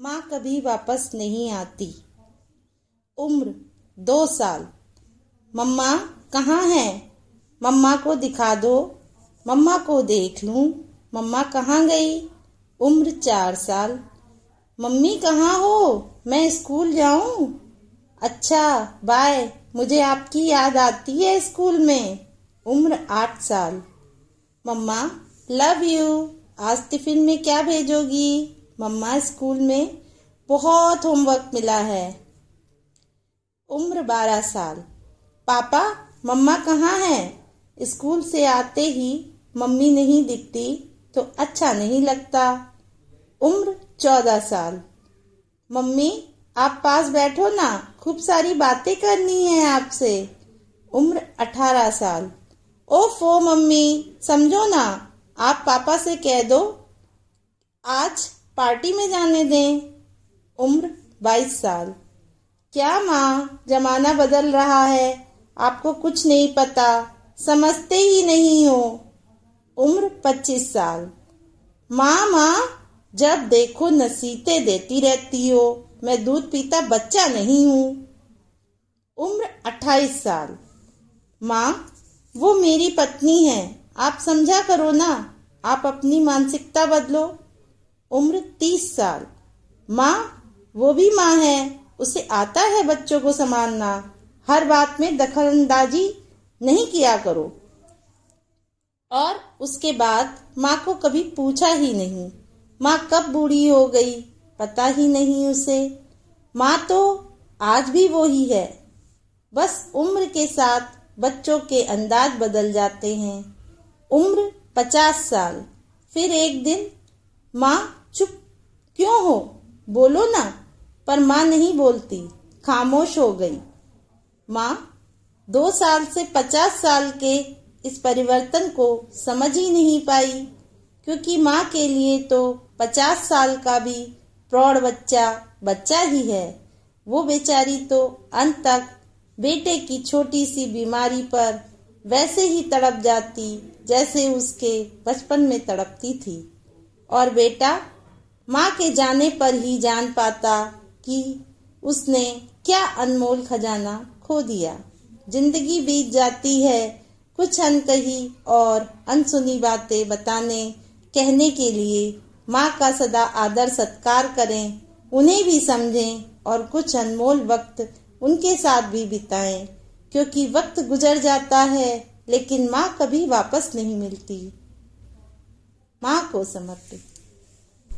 माँ कभी वापस नहीं आती। उम्र दो साल। मम्मा, कहाँ है? मम्मा को दिखा दो। मम्मा को देख लूँ। मम्मा कहाँ गई? उम्र चार साल। मम्मी कहाँ हो? मैं स्कूल जाऊँ? अच्छा बाय, मुझे आपकी याद आती है स्कूल में। उम्र आठ साल। मम्मा, लव यू। आज टिफ़िन में क्या भेजोगी? मम्मा स्कूल में बहुत होमवर्क मिला है। उम्र बारह साल। पापा, मम्मा कहाँ है? स्कूल से आते ही मम्मी नहीं दिखती तो अच्छा नहीं लगता। उम्र चौदह साल। मम्मी, आप पास बैठो ना, खूब सारी बातें करनी है आपसे। उम्र अठारह साल। ओफो मम्मी, समझो ना, आप पापा से कह दो, आज पार्टी में जाने दें। उम्र बाईस साल। क्या माँ जमाना बदल रहा है? आपको कुछ नहीं पता। समझते ही नहीं हो। उम्र पच्चीस साल। माँ माँ, जब देखो नसीहतें देती रहती हो। मैं दूध पीता बच्चा नहीं हूँ। उम्र अट्ठाईस साल। माँ, वो मेरी पत्नी है। आप समझा करो ना। आप अपनी मानसिकता बदलो। उम्र तीस साल। माँ, वो भी माँ है। उसे आता है बच्चों को संभालना। हर बात में दखलंदाजी नहीं किया करो। और उसके बाद माँ को कभी पूछा ही नहीं। माँ कब बूढ़ी हो गई, पता ही नहीं उसे। माँ तो आज भी वो ही है। बस उम्र के साथ बच्चों के अंदाज बदल जाते हैं। उम्र पचास साल। फिर एक दिन माँ चुप क्यों हो? बोलो ना। पर माँ नहीं बोलती। खामोश हो गई। माँ, दो साल से पचास साल के इस परिवर्तन को समझ ही नहीं पाई। क्योंकि माँ के लिए तो पचास साल का भी प्रौढ़ बच्चा बच्चा ही है। वो बेचारी तो अंत तक बेटे की छोटी सी बीमारी पर वैसे ही तड़प जाती, जैसे उसके बचपन में तड़पती थी। और बेटा माँ के जाने पर ही जान पाता कि उसने क्या अनमोल खजाना खो दिया। ज़िंदगी बीत जाती है, कुछ अनकही और अनसुनी बातें बताने, कहने के लिए माँ का सदा आदर सत्कार करें, उन्हें भी समझें और कुछ अनमोल वक्त उनके साथ भी बिताएँ, क्योंकि वक्त गुजर जाता है, लेकिन माँ कभी वापस नहीं मिलती। माँ को समर्पित।